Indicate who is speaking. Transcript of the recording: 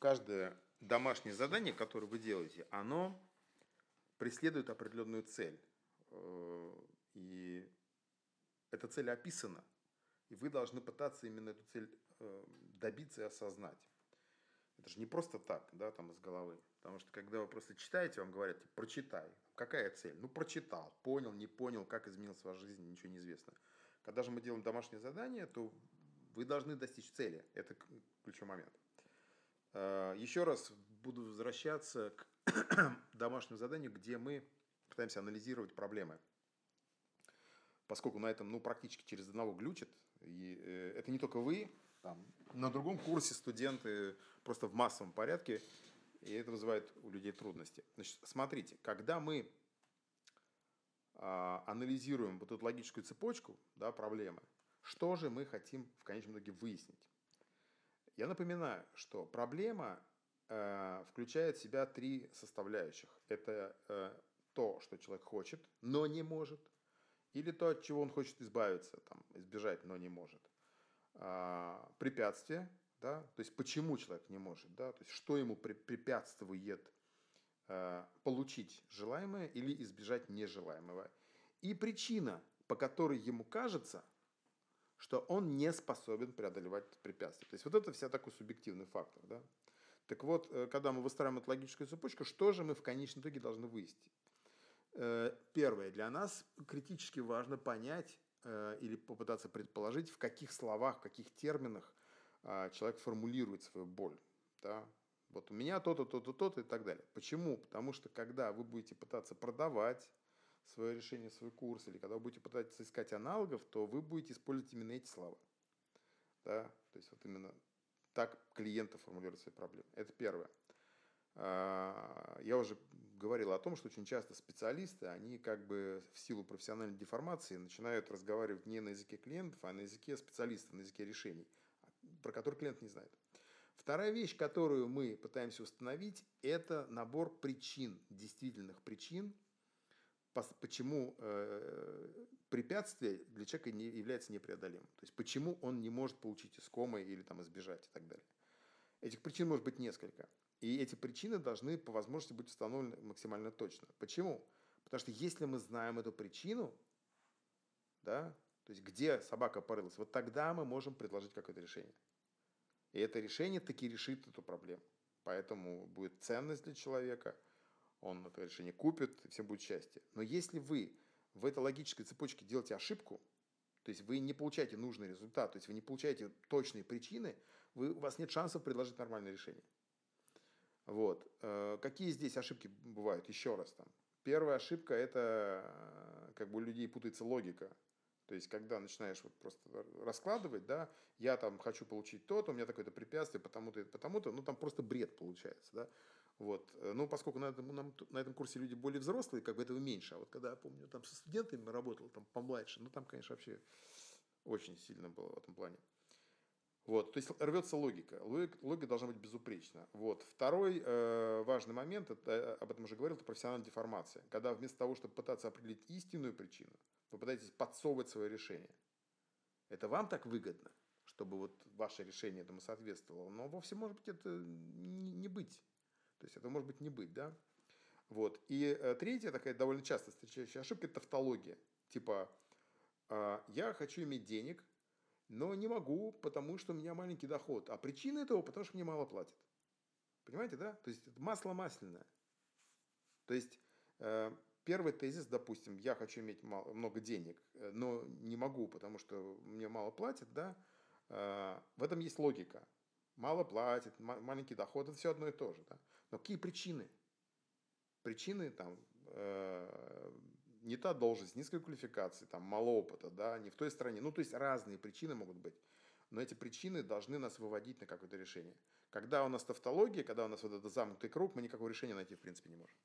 Speaker 1: каждое домашнее задание, которое вы делаете, оно преследует определенную цель. Э, и эта цель описана. И вы должны пытаться именно эту цель э, добиться и осознать. Это же не просто так, да, там из головы. Потому что когда вы просто читаете, вам говорят, типа, прочитай. Какая цель? Ну, прочитал, понял, не понял, как изменилась ваша жизнь, ничего не известно. Когда же мы делаем домашнее задание, то вы должны достичь цели. Это ключевой момент. Э, Еще раз буду возвращаться к домашнему заданию, где мы пытаемся анализировать проблемы. Поскольку на этом ну, практически через одного глючит, и э, это не только вы, там, на другом курсе студенты просто в массовом порядке, и это вызывает у людей трудности. Значит, смотрите, когда мы а, анализируем вот эту логическую цепочку да, проблемы, что же мы хотим в конечном итоге выяснить? Я напоминаю, что проблема э, включает в себя три составляющих. Это э, то, что человек хочет, но не может, или то, от чего он хочет избавиться, там, избежать, но не может. А, препятствие, да, то есть почему человек не может, да, то есть что ему препятствует э, получить желаемое или избежать нежелаемого. И причина, по которой ему кажется, что он не способен преодолевать препятствия. То есть вот это вся такой субъективный фактор. Да? Так вот, э, когда мы выстраиваем эту логическую цепочку, что же мы в конечном итоге должны выяснить? Э, первое, для нас критически важно понять, Э, или попытаться предположить, в каких словах, в каких терминах человек формулирует свою боль. Да? Вот у меня то-то, то-то, то-то и так далее. Почему? Потому что когда вы будете пытаться продавать свое решение, свой курс, или когда вы будете пытаться искать аналогов, то вы будете использовать именно эти слова. Да? То есть вот именно так клиенты формулируют свои проблемы. Это первое. А, я уже говорил о том, что очень часто специалисты, они как бы в силу профессиональной деформации начинают разговаривать не на языке клиентов, а на языке специалистов, на языке решений, про который клиент не знает. Вторая вещь, которую мы пытаемся установить, это набор причин, действительных причин, почему э, препятствие для человека не является непреодолимым. То есть почему он не может получить искомое или там избежать и так далее. Этих причин может быть несколько. И эти причины должны по возможности быть установлены максимально точно. Почему? Потому что если мы знаем эту причину, да, то есть где собака порылась, вот тогда мы можем предложить какое-то решение. И это решение таки решит эту проблему. Поэтому будет ценность для человека, он это решение купит, и всем будет счастье. Но если вы в этой логической цепочке делаете ошибку, то есть вы не получаете нужный результат, то есть вы не получаете точные причины, вы, у вас нет шансов предложить нормальное решение. Вот. Э, какие здесь ошибки бывают? Еще раз там. Первая ошибка – это э, как бы у людей путается логика. То есть, когда начинаешь вот просто раскладывать, да, я там хочу получить то-то, у меня такое-то препятствие, потому-то потому-то, ну, там просто бред получается, да. Вот. Э, ну, поскольку на этом, на этом курсе люди более взрослые, как бы этого меньше. А вот когда, я помню, там со студентами работал, там помладше, ну, там, конечно, вообще очень сильно было в этом плане. Вот, то есть рвется логика. Логика, логика должна быть безупречна. Вот. Второй э, важный момент, это, э, об этом уже говорил, это профессиональная деформация. Когда вместо того, чтобы пытаться определить истинную причину, вы пытаетесь подсовывать свое решение. Это вам так выгодно, чтобы вот ваше решение этому соответствовало. Но вовсе может быть это не, не быть. То есть это может быть не быть, да? Вот. И э, третья такая довольно часто встречающая ошибка – это тавтология. Типа, э, я хочу иметь денег, но не могу, потому что у меня маленький доход. А причина этого, потому что мне мало платят. Понимаете, да? То есть это масло масляное. То есть э, первый тезис, допустим, я хочу иметь много денег, э, но не могу, потому что мне мало платят, да? Э, в этом есть логика. Мало платят, маленький доход, это все одно и то же, да? Но какие причины? Причины там э, не та должность, низкой квалификации, там, мало опыта, да, не в той стране. Ну, то есть разные причины могут быть. Но эти причины должны нас выводить на какое-то решение. Когда у нас тавтология, когда у нас вот этот замкнутый круг, мы никакого решения найти в принципе не можем.